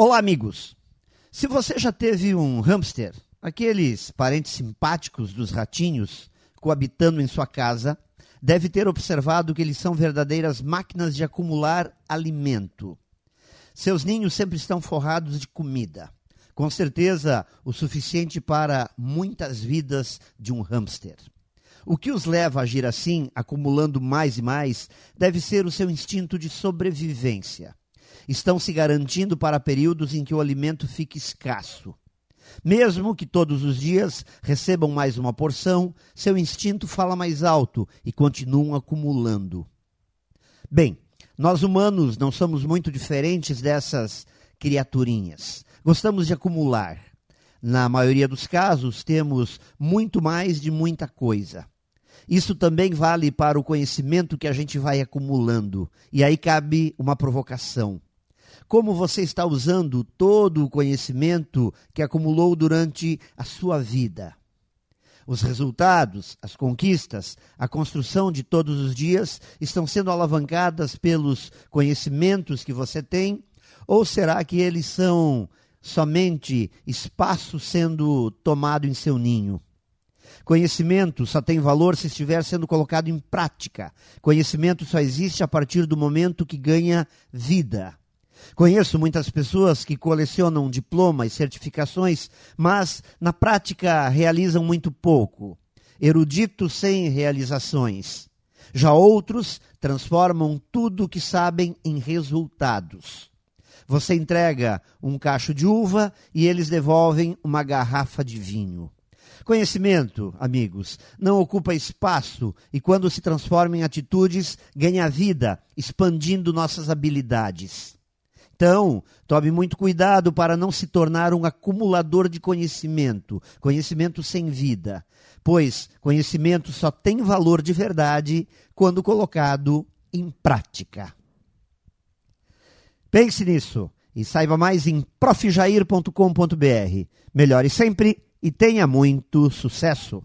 Olá, amigos! Se você já teve um hamster, aqueles parentes simpáticos dos ratinhos, coabitando em sua casa, deve ter observado que eles são verdadeiras máquinas de acumular alimento. Seus ninhos sempre estão forrados de comida. Com certeza, o suficiente para muitas vidas de um hamster. O que os leva a agir assim, acumulando mais e mais, deve ser o seu instinto de sobrevivência estão se garantindo para períodos em que o alimento fique escasso. Mesmo que todos os dias recebam mais uma porção, seu instinto fala mais alto e continuam acumulando. Bem, nós humanos não somos muito diferentes dessas criaturinhas. Gostamos de acumular. Na maioria dos casos, temos muito mais de muita coisa. Isso também vale para o conhecimento que a gente vai acumulando. E aí cabe uma provocação como você está usando todo o conhecimento que acumulou durante a sua vida. Os resultados, as conquistas, a construção de todos os dias estão sendo alavancadas pelos conhecimentos que você tem? Ou será que eles são somente espaço sendo tomado em seu ninho? Conhecimento só tem valor se estiver sendo colocado em prática. Conhecimento só existe a partir do momento que ganha vida. Conheço muitas pessoas que colecionam diplomas, certificações, mas na prática realizam muito pouco. Eruditos sem realizações. Já outros transformam tudo o que sabem em resultados. Você entrega um cacho de uva e eles devolvem uma garrafa de vinho. Conhecimento, amigos, não ocupa espaço e, quando se transforma em atitudes, ganha vida, expandindo nossas habilidades. Então, tome muito cuidado para não se tornar um acumulador de conhecimento, conhecimento sem vida, pois conhecimento só tem valor de verdade quando colocado em prática. Pense nisso e saiba mais em profjair.com.br. Melhore sempre e tenha muito sucesso!